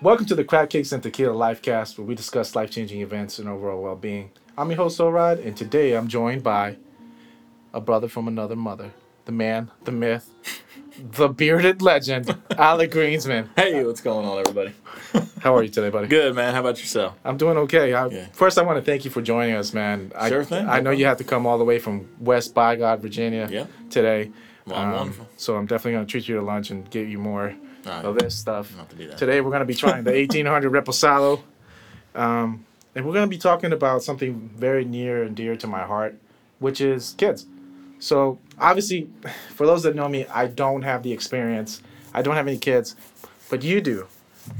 Welcome to the Crab Cakes and Tequila Lifecast, where we discuss life changing events and overall well being. I'm your host, Orad, and today I'm joined by a brother from another mother, the man, the myth, the bearded legend, Alec Greensman. Hey, what's going on, everybody? How are you today, buddy? Good, man. How about yourself? I'm doing okay. I, Yeah. First, I want to thank you for joining us, man. I, Sure thing, I know you had to come all the way from West Bygod, Virginia, Yeah. today. Um, Well, wonderful. So I'm definitely going to treat you to lunch and get you more right. of this stuff. Not to that. Today we're going to be trying the 1800 Reposado. Um, and we're going to be talking about something very near and dear to my heart, which is kids. So, obviously, for those that know me, I don't have the experience. I don't have any kids, but you do.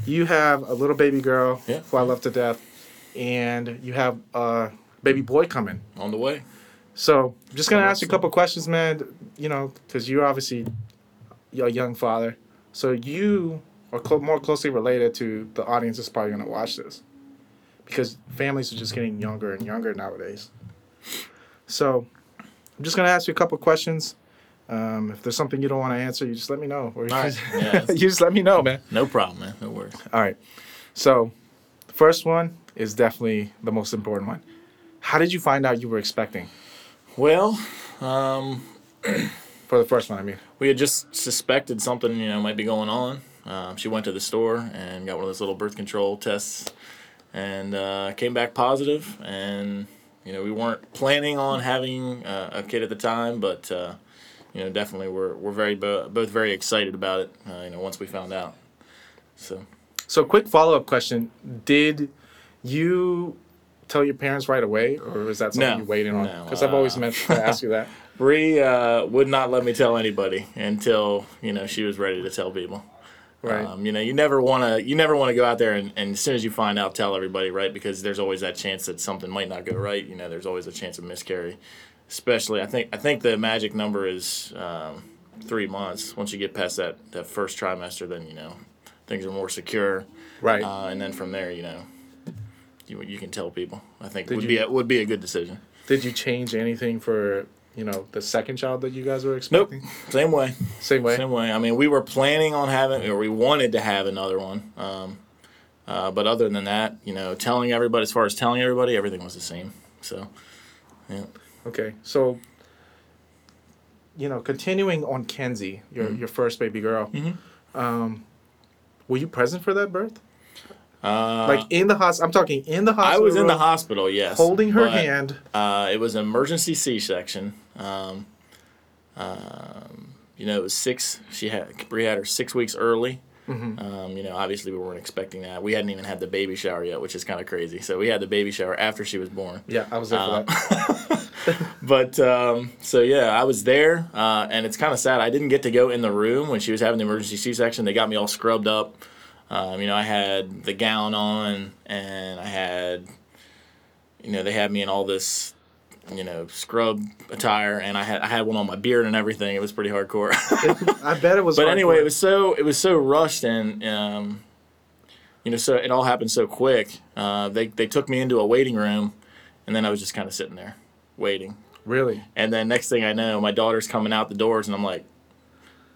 You have a little baby girl Yeah. who I love to death, and you have a baby boy coming. On the way. So, I'm just going to ask you a couple questions, man, you know, because you're obviously a young father. So, you are clo- more closely related to the audience that's probably going to watch this because families are just getting younger and younger nowadays. So, I'm just going to ask you a couple questions. Um, if there's something you don't want to answer, you just let me know. Or you, right. just, Yeah, you just let me know, man. No problem, man. No worries. All right. So, the first one is definitely the most important one. How did you find out you were expecting? Well, um, For the first one, I mean. we had just suspected something, you know, might be going on. Um, she went to the store and got one of those little birth control tests, and uh, came back positive. And you know, we weren't planning on having uh, a kid at the time, but uh, you know, definitely we're we're very bo- both very excited about it. Uh, you know, once we found out. So. So, quick follow up question: Did you tell your parents right away, or was that something No, you waited on? no, Because I've always uh, meant to ask you that. Bree uh, would not let me tell anybody until you know she was ready to tell people. Right. Um, you know, you never want to you never want to go out there and, and as soon as you find out, tell everybody, right? Because there's always that chance that something might not go right. You know, there's always a chance of miscarry. Especially, I think I think the magic number is um, three months. Once you get past that that first trimester, then you know things are more secure. right. Uh, and then from there, you know, you you can tell people. I think Did would you- be a, would be a good decision. Did you change anything for you know the second child that you guys were expecting? Nope, expecting? same way. Same way. Same way. I mean, we were planning on having, or we wanted to have another one. Um, uh, but other than that, you know, telling everybody, as far as telling everybody, everything was the same. So, yeah. Okay. So, you know, continuing on Kenzie, your Mm-hmm. your first baby girl. Um, were you present for that birth? Uh, like in the hospital? I'm talking in the hospital. I was in the hospital, yes. holding her but, hand. Uh, it was an emergency C-section. Um, um, you know, it was six. She had Bree had her six weeks early. Mm-hmm. Um, you know, obviously we weren't expecting that. We hadn't even had the baby shower yet, which is kind of crazy. So we had the baby shower after she was born. Yeah, I was there for that. But um, so yeah, I was there, uh, and it's kind of sad. I didn't get to go in the room when she was having the emergency C-section. They got me all scrubbed up. Um, you know, I had the gown on, and I had, you know, they had me in all this, you know, scrub attire, and I had I had one on my beard and everything. It was pretty hardcore. I bet it was. but anyway, it was so it was so rushed and um, you know, so it all happened so quick. Uh, they they took me into a waiting room, and then I was just kind of sitting there waiting. really. And then next thing I know, my daughter's coming out the doors, and I'm like,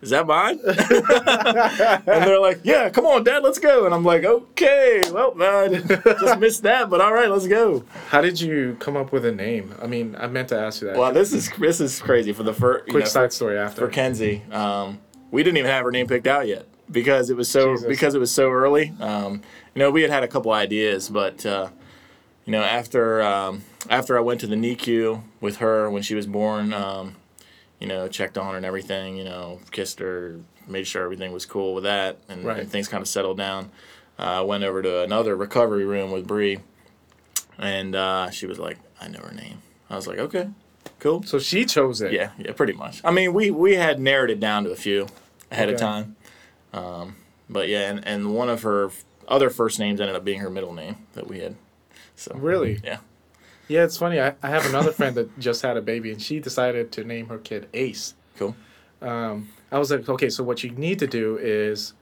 "Is that mine?" and they're like, "Yeah, come on, Dad, let's go." And I'm like, "Okay, well, I just missed that, but all right, let's go." How did you come up with a name? I mean, I meant to ask you that. Well, this is this is crazy for the first Quick side story after. for Kenzie. Um, we didn't even have her name picked out yet because it was so Jesus. because it was so early. Um, you know, we had had a couple ideas, but uh, you know, after um, after I went to the NICU with her when she was born, um, you know, checked on her and everything. You know, kissed her, made sure everything was cool with that, and, Right. and things kind of settled down. Uh, I went over to another recovery room with Bree, and uh, she was like, "I know her name." I was like, "Okay, cool." So she chose it. Yeah, yeah, pretty much. I mean, we we had narrowed it down to a few ahead of time, um, but yeah, and, and one of her other first names ended up being her middle name that we had. So Really? yeah, Yeah, it's funny. I, I have another friend that just had a baby, and she decided to name her kid Ace. cool. Um, I was like, okay, so what you need to do is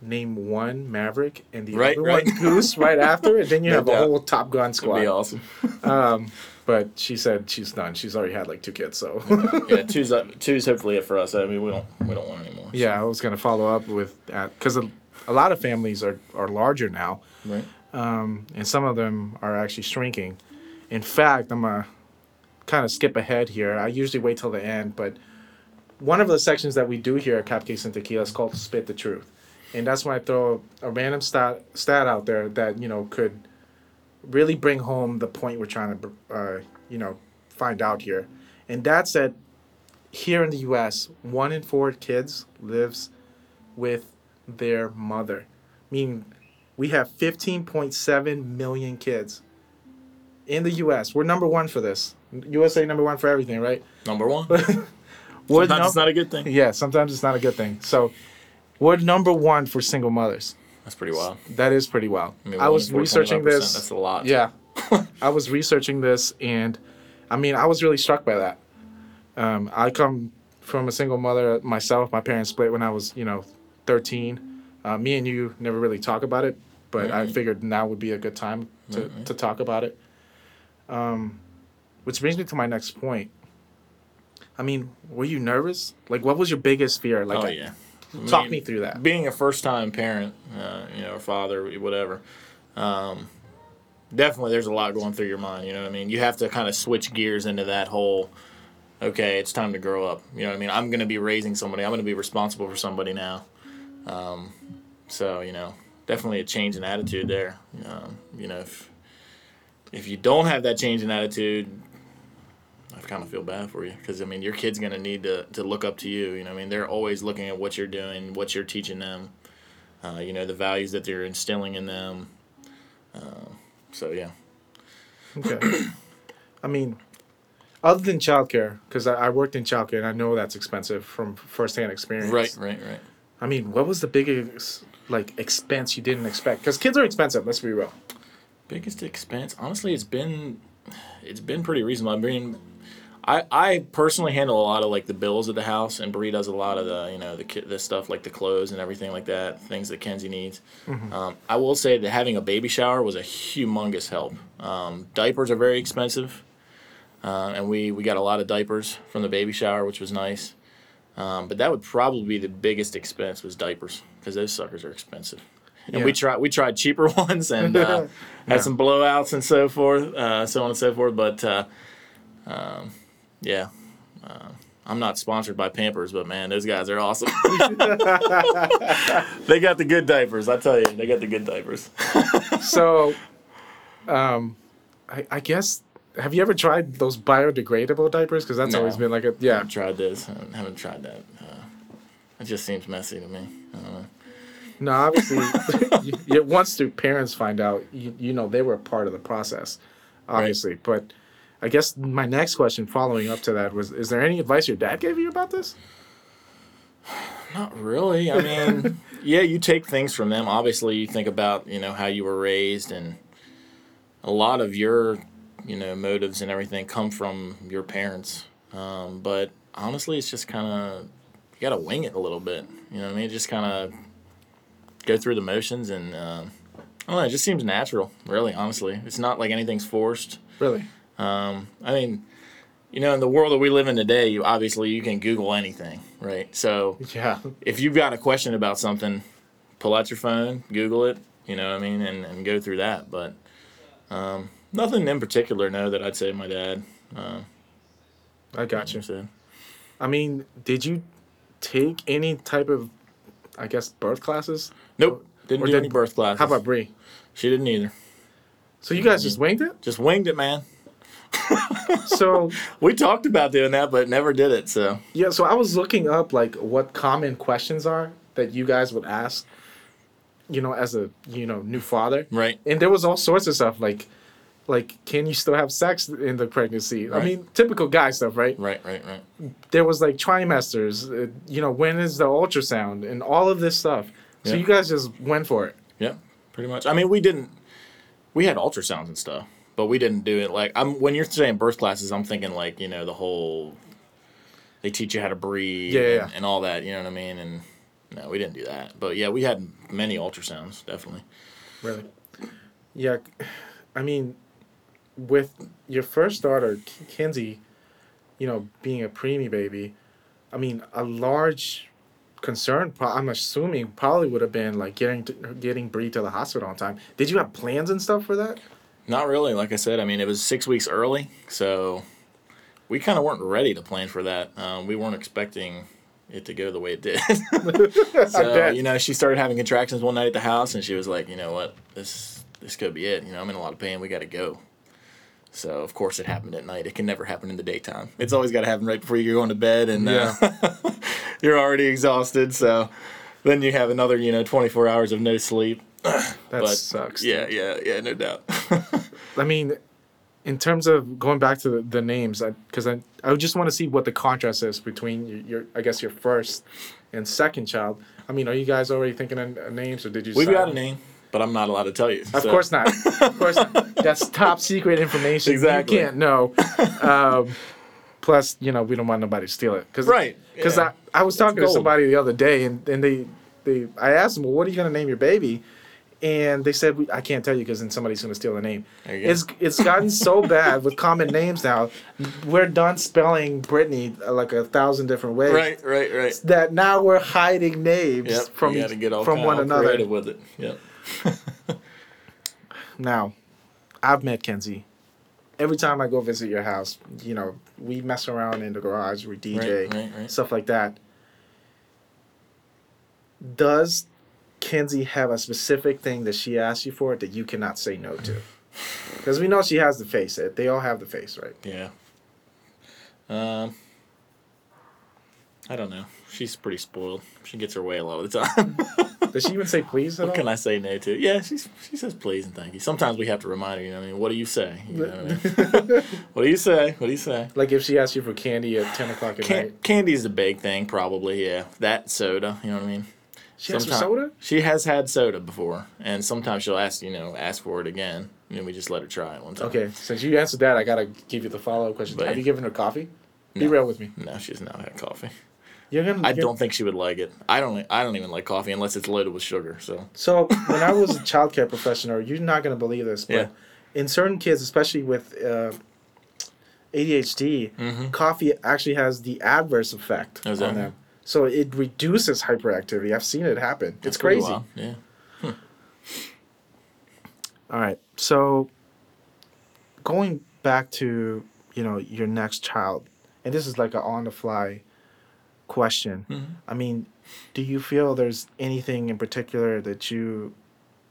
name one Maverick and the Right, other right. one Goose right after, and then you No have a whole Top Gun That'd be squad. awesome. Um, but she said she's done. She's already had like two kids, so yeah, two's uh, two's hopefully it for us. I mean, we don't we don't want any more. yeah, I was gonna follow up with that because a lot of families are are larger now, Right. um, and some of them are actually shrinking. In fact, I'm gonna kind of skip ahead here. I usually wait till the end, but one of the sections that we do here at Cupcakes and Tequila is called "Spit the Truth," and that's when I throw a random stat stat out there that you know could really bring home the point we're trying to uh, you know find out here, and that's that here in the U.S., one in four kids lives with their mother, meaning we have 15.7 million kids in the U.S. We're number one for this. USA number one for everything, right? Number one. Sometimes num- it's not a good thing. yeah, sometimes it's not a good thing. So, we're number one for single mothers. That's pretty wild. That is pretty well. I, mean, I was researching this. That's a lot. Yeah. I was researching this, and I mean, I was really struck by that. Um, I come from a single mother myself. My parents split when I was, you know, 13. Uh, me and you never really talk about it, but I Mhm. figured now would be a good time to, Mhm. to talk about it. Um, which brings me to my next point. I mean, were you nervous? Like, what was your biggest fear? Like, oh I- yeah. I talk mean, me through that. being a first time parent, uh, you know, father, whatever, um, definitely there's a lot going through your mind. You know what I mean? You have to kind of switch gears into that whole, okay, it's time to grow up. You know what I mean? I'm going to be raising somebody, I'm going to be responsible for somebody now. Um, so, you know, definitely a change in attitude there. Um, you know, if, if you don't have that change in attitude, I kind of feel bad for you because I mean your kid's gonna need to, to look up to you. You know, I mean they're always looking at what you're doing, what you're teaching them. Uh, you know the values that you're instilling in them. Uh, so yeah, Okay. I mean, other than childcare, because I, I worked in childcare and I know that's expensive from firsthand experience. right, right, right. I mean, what was the biggest like expense you didn't expect? Because kids are expensive. Let's be real. Biggest expense, honestly, it's been it's been pretty reasonable. I mean, I I personally handle a lot of like the bills of the house, and Bree does a lot of the you know the the stuff like the clothes and everything like that, things that Kenzie needs. Um, I will say that having a baby shower was a humongous help. Um, diapers are very expensive, uh, and we we got a lot of diapers from the baby shower, which was nice. Um, but that would probably be the biggest expense was diapers because those suckers are expensive. And Yeah. we tried we tried cheaper ones and uh, Yeah. had some blowouts and so forth, uh, so on and so forth. But uh, um, yeah, uh, I'm not sponsored by Pampers, but man, those guys are awesome. they got the good diapers, I tell you, they got the good diapers. so, um, I, I guess have you ever tried those biodegradable diapers? Because that's No. always been like a yeah. I've tried this. I haven't tried that. Uh, it just seems messy to me. No, obviously, you, you, once the parents find out, you, you know they were a part of the process, obviously. But I guess my next question, following up to that, was: Is there any advice your dad gave you about this? Not really. I mean, yeah, you take things from them. Obviously, you think about you know how you were raised, and a lot of your you know motives and everything come from your parents. Um, but honestly, it's just kind of you got to wing it a little bit. You know what I mean? Just kind of go through the motions, and uh, I don't know. It just seems natural. Really, honestly, it's not like anything's forced. Really? Um, I mean, you know, in the world that we live in today, you obviously you can Google anything, right? So Yeah. if you've got a question about something, pull out your phone, Google it, you know what I mean, and, and go through that. But um, nothing in particular, no, that I'd say my dad uh, I got you. said. I mean, did you take any type of, I guess, birth classes? Nope, didn't Or do did- any birth classes. How about Bree? She didn't either. So you guys just winged it? Just winged it, man. So We talked about doing that, but never did it. So yeah, so I was looking up like what common questions are that you guys would ask, you know, as a you know new father. right, and there was all sorts of stuff like like can you still have sex in the pregnancy i mean typical guy stuff right right, right, right. there was like trimesters uh, you know when is the ultrasound and all of this stuff so Yeah. you guys just went for it Yeah, pretty much. I mean, we didn't. We had ultrasounds and stuff, but we didn't do it like. I'm when you're saying birth classes, I'm thinking like you know the whole. They teach you how to breathe, yeah, and, yeah. and all that. You know what I mean? And no, we didn't do that. But yeah, we had many ultrasounds, definitely. really yeah i mean with your first daughter K- Kenzie you know being a preemie baby i mean a large concern, I'm assuming, probably would have been like getting to, getting Bree to the hospital on time. Did you have plans and stuff for that? Not really. Like I said, I mean, it was six weeks early, so we kind of weren't ready to plan for that. Um, we weren't expecting it to go the way it did. So you know, she started having contractions one night at the house, and she was like, you know what, this this could be it. You know, I'm in a lot of pain. We got to go. So of course it happened at night. It can never happen in the daytime. It's always got to happen right before you go into bed, and uh, you're already exhausted. So then you have another, you know, 24 hours of no sleep. That but sucks. Yeah, yeah, yeah, no doubt. I mean, in terms of going back to the, the names, because I, I, I just want to see what the contrast is between your, your, I guess, your first and second child. I mean, are you guys already thinking of uh, names, or did you? We've got a name, but I'm not allowed to tell you. Of so- course not. Of course not. That's top secret information. Exactly. You can't know. Um, plus, you know, we don't want nobody to steal it. Cause, Right, Because yeah. I, I was talking to somebody the other day, and, and they, they, I asked them, well, what are you going to name your baby? And they said, I can't tell you because then somebody's going to steal the name. It's it's gotten so bad with common names now. We're done spelling Brittany uh, like a thousand different ways. Right, right, right. That now we're hiding names Yep. from you got to get all from one another. creative with it. Yep. Now, I've met Kenzie. Every time I go visit your house, you know, we mess around in the garage, we DJ, Right, right, right. stuff like that. Does Kenzie have a specific thing that she asks you for that you cannot say no to? Because we know she has the face. It they all have the face, right? Yeah. Um. I don't know. She's pretty spoiled. She gets her way a lot of the time. Does she even say please at what all? can I say no to? Yeah, she's, she says please and thank you. Sometimes we have to remind her. You know, what I mean, what do you say? You know what, I mean? what do you say? What do you say? Like if she asks you for candy at ten o'clock at Can- night, candy's the big thing, probably. Yeah, that soda. You know what I mean? she for soda. She has had soda before, and sometimes she'll ask, you know, ask for it again. And we just let her try it one time. Okay, since you answered that, I gotta give you the follow up question. But- have you given her coffee? Be No. real with me. No, she's not had coffee. You're gonna. I you're- don't think she would like it. I don't. I don't even like coffee unless it's loaded with sugar. So So when I was a childcare professional, you're not gonna believe this, but Yeah. in certain kids, especially with uh, ADHD, Mhm. coffee actually has the adverse effect on them. So it reduces hyperactivity. I've seen it happen. that's it's crazy. Yeah. All right. So going back to you know your next child, and this is like an on the fly question. Mhm. I mean, do you feel there's anything in particular that you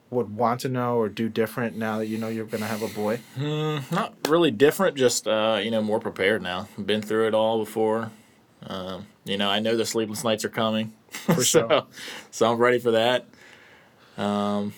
would want to know or do different now that you know you're gonna have a boy? Mm, not really different. Just uh, you know, more prepared now. Been through it all before. Um, you know, I know the sleepless nights are coming. For so, sure. so I'm ready for that. Um,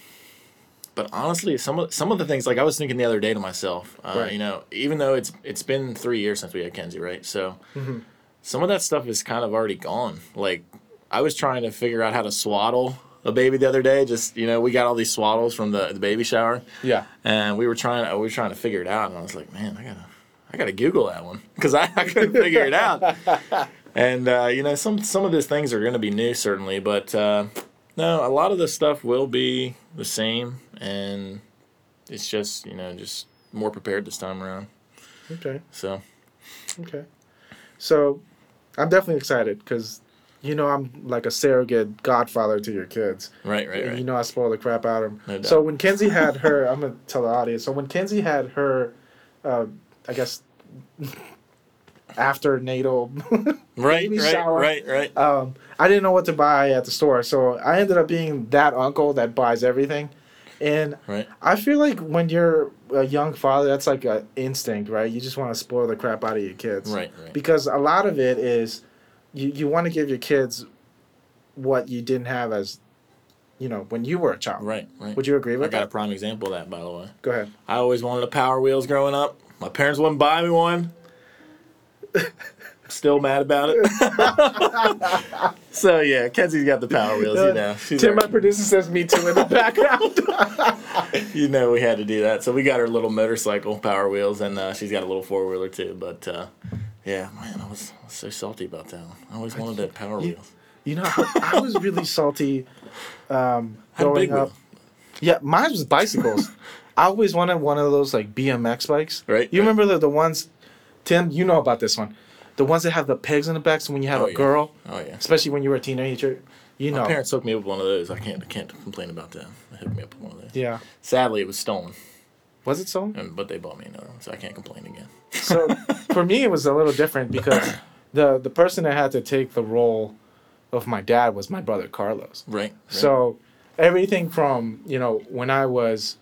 but honestly, some of some of the things like I was thinking the other day to myself, uh, Right. you know, even though it's it's been three years since we had Kenzie, right? So Mhm. Some of that stuff is kind of already gone. Like I was trying to figure out how to swaddle a baby the other day. Just you know, we got all these swaddles from the, the baby shower, Yeah. and we were trying we were trying to figure it out. And I was like, man, I gotta I gotta Google that one because I, I couldn't figure it out. And uh, you know, some some of these things are going to be new, certainly, but uh, no, a lot of the stuff will be the same, and it's just you know just more prepared this time around. Okay. So Okay. So I'm definitely excited because you know I'm like a surrogate godfather to your kids. right, right, right. You know I spoil the crap out of them. No so when Kenzie had her, I'm gonna tell the audience. So when Kenzie had her, uh, I guess after natal, right, right, shower. right, right. um, I didn't know what to buy at the store, so I ended up being that uncle that buys everything. And Right. I feel like when you're a young father, that's like an instinct, right? You just want to spoil the crap out of your kids, Right, right. Because a lot of it is, you you want to give your kids what you didn't have as, you know, when you were a child. Right, right. Would you agree with that? I got a prime example of that, by the way. Go ahead. I always wanted a Power Wheels growing up. My parents wouldn't buy me one. Still mad about it. so yeah, Kenzie's got the Power Wheels. You know, she's Tim, our- my producer says me too in the background. you know we had to do that. So we got her little motorcycle Power Wheels, and uh, she's got a little four wheeler too. But uh, yeah, man, I was, I was so salty about that one. I always wanted that Power You- Wheels. you know, I was really salty um, growing up. wheel. Yeah, mine was bicycles. I always wanted one of those like BMX bikes. Right, You right. remember the, the ones, Tim? You know about this one. The ones that have the pegs in the back. So when you have Oh, a yeah. girl, Oh yeah. especially when you were a teenager, you know. My parents hooked me up with one of those. I can't I can't complain about that. They hooked me up with one of those. Yeah. Sadly, it was stolen, Was it stolen? and, but they bought me another one, so I can't complain again. So for me, it was a little different because the the person that had to take the role of my dad was my brother Carlos. Right. right. So everything from you know when I was,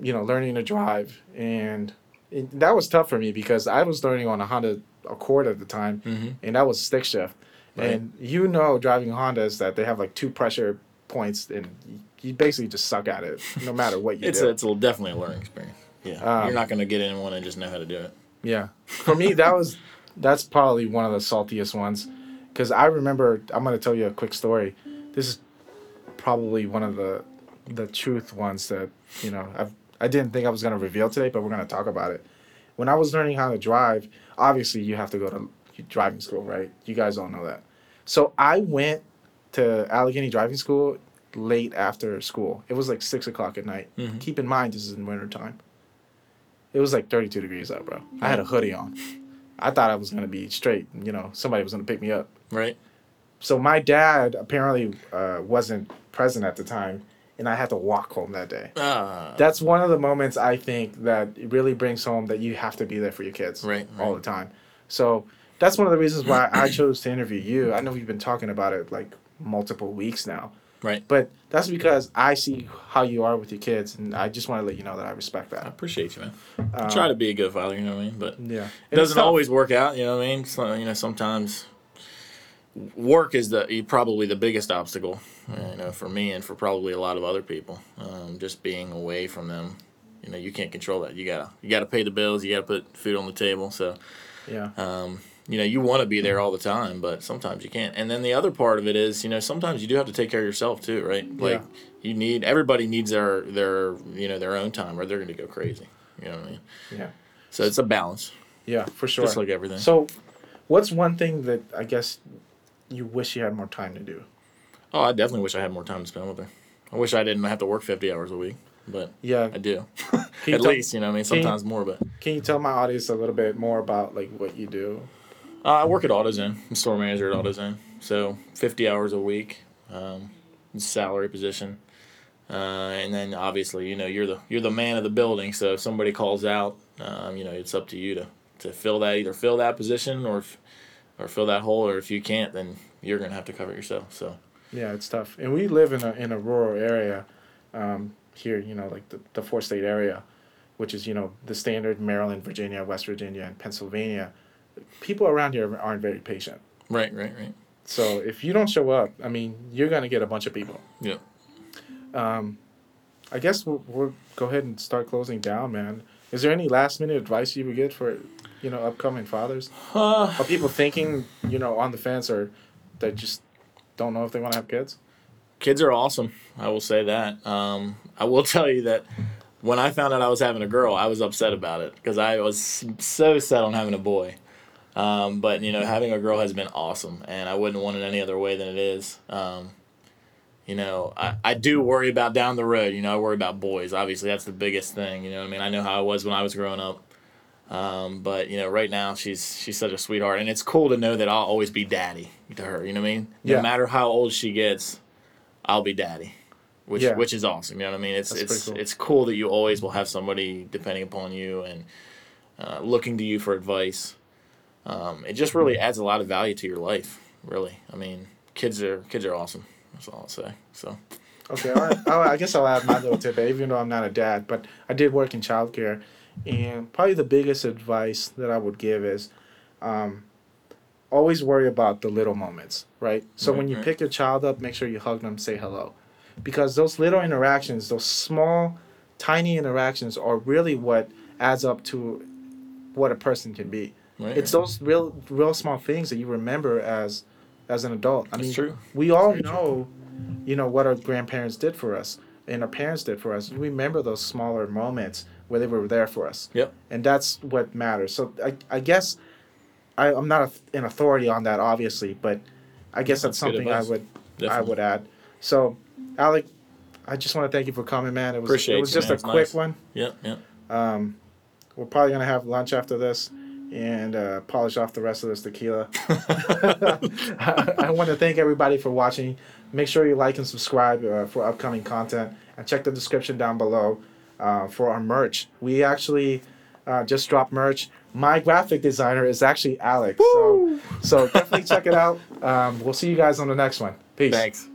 you know, learning to drive, and it, that was tough for me because I was learning on a Honda Accord at the time, Mhm. and that was stick shift. Right. And you know, driving Hondas that they have like two pressure points, and you- you basically just suck at it no matter what you it's do. a, it's a, definitely a learning experience. Yeah. Um, You're not gonna get in one and just know how to do it. Yeah, for me that was that's probably one of the saltiest ones, because I remember I'm gonna tell you a quick story. This is probably one of the the truth ones that you know I've I didn't think I was gonna reveal today, but we're gonna talk about it. When I was learning how to drive, obviously you have to go to driving school, right? You guys all know that. So I went to Allegheny Driving School late after school. It was like six o'clock at night. Mhm. Keep in mind this is in winter time. It was like 32 degrees out, bro. I had a hoodie on. I thought I was gonna be straight. You know, somebody was gonna pick me up. Right. So my dad apparently uh, wasn't present at the time, and I had to walk home that day. Ah. That's one of the moments I think that it really brings home that you have to be there for your kids Right, all the time. So that's one of the reasons why I chose to interview you. I know we've been talking about it like multiple weeks now, right. but that's because I see how you are with your kids, and I just want to let you know that I respect that. I appreciate you, man. I Um, try to be a good father. You know what I mean? But Yeah, it doesn't always work out. You know what I mean? So, you know, sometimes work is the probably the biggest obstacle. You know, for me and for probably a lot of other people. Um, just being away from them. You know, you can't control that. You gotta you gotta pay the bills. You gotta put food on the table. So, Yeah, um, you know, you want to be there all the time, but sometimes you can't. And then the other part of it is, you know, sometimes you do have to take care of yourself too, right? Like you need everybody needs their their you know their own time, or they're gonna go crazy. You know what I mean? yeah, So it's a balance, yeah, for sure. just like everything. So, what's one thing that I guess you wish you had more time to do? Oh, I definitely wish I had more time to spend with her. I wish I didn't have to work 50 hours a week, but Yeah, I do. At tell- least, you know, what I mean, can you- sometimes more, but Can you tell my audience a little bit more about like what you do? uh, I work at AutoZone. I'm store manager at AutoZone. So 50 hours a week, um, salary position. Uh, and then obviously, you know, you're the you're the man of the building. So if somebody calls out, um, you know, it's up to you to, to fill that either fill that position or if, or fill that hole, or if you can't, then you're gonna have to cover it yourself. So Yeah, it's tough, and we live in a in a rural area, um, here. You know, like the the four state area, which is you know the standard Maryland, Virginia, West Virginia, and Pennsylvania. People around here aren't very patient. right, right, right. So if you don't show up, I mean, you're gonna get a bunch of people. Yeah. Um, I guess we'll, we'll go ahead and start closing down, man. Is there any last minute advice you would get for, you know, upcoming fathers? Uh, Are people thinking, you know, on the fence or that just don't know if they want to have kids? kids are awesome. I will say that. Um, I will tell you that when I found out I was having a girl, I was upset about it because I was so set on having a boy. Um, but you know, having a girl has been awesome, and I wouldn't want it any other way than it is. Um, you know, I, I do worry about down the road. You know, I worry about boys. Obviously, that's the biggest thing. You know, what I mean, I know how I was when I was growing up. Um, but you know, right now she's she's such a sweetheart, and it's cool to know that I'll always be daddy to her. You know what I mean? Yeah. No matter how old she gets, I'll be daddy, which Yeah. which is awesome. You know what I mean? It's That's it's cool. it's cool that you always will have somebody depending upon you and uh, looking to you for advice. Um, it just really adds a lot of value to your life. Really, I mean, kids are kids are awesome. That's all I'll say. So Okay, all right. I'll, I guess I'll add my little tidbit, even though I'm not a dad, but I did work in childcare, and probably the biggest advice that I would give is, um, always worry about the little moments, right? So when you right. pick your child up, make sure you hug them, say hello, because those little interactions, those small, tiny interactions, are really what adds up to what a person can be. right, It's those real, real small things that you remember as, as an adult. I That's mean, true. we all Very true. know, you know, what our grandparents did for us and our parents did for us. We remember those smaller moments where they were there for us. Yep. And that's what matters. So I, I guess I, I'm not a, an authority on that, obviously, but I guess that's, That's something I would I would add. So, Alec, I just want to thank you for coming, man. It was Appreciate it was you, just man. a It's quick nice. one. Yep. Yep. Um, we're probably gonna have lunch after this, and uh, polish off the rest of this tequila. I, I want to thank everybody for watching. Make sure you like and subscribe uh, for upcoming content, and check the description down below uh, for our merch. We actually uh, just dropped merch. My graphic designer is actually Alex. So, so definitely check it out. Um, we'll see you guys on the next one. Peace. Thanks.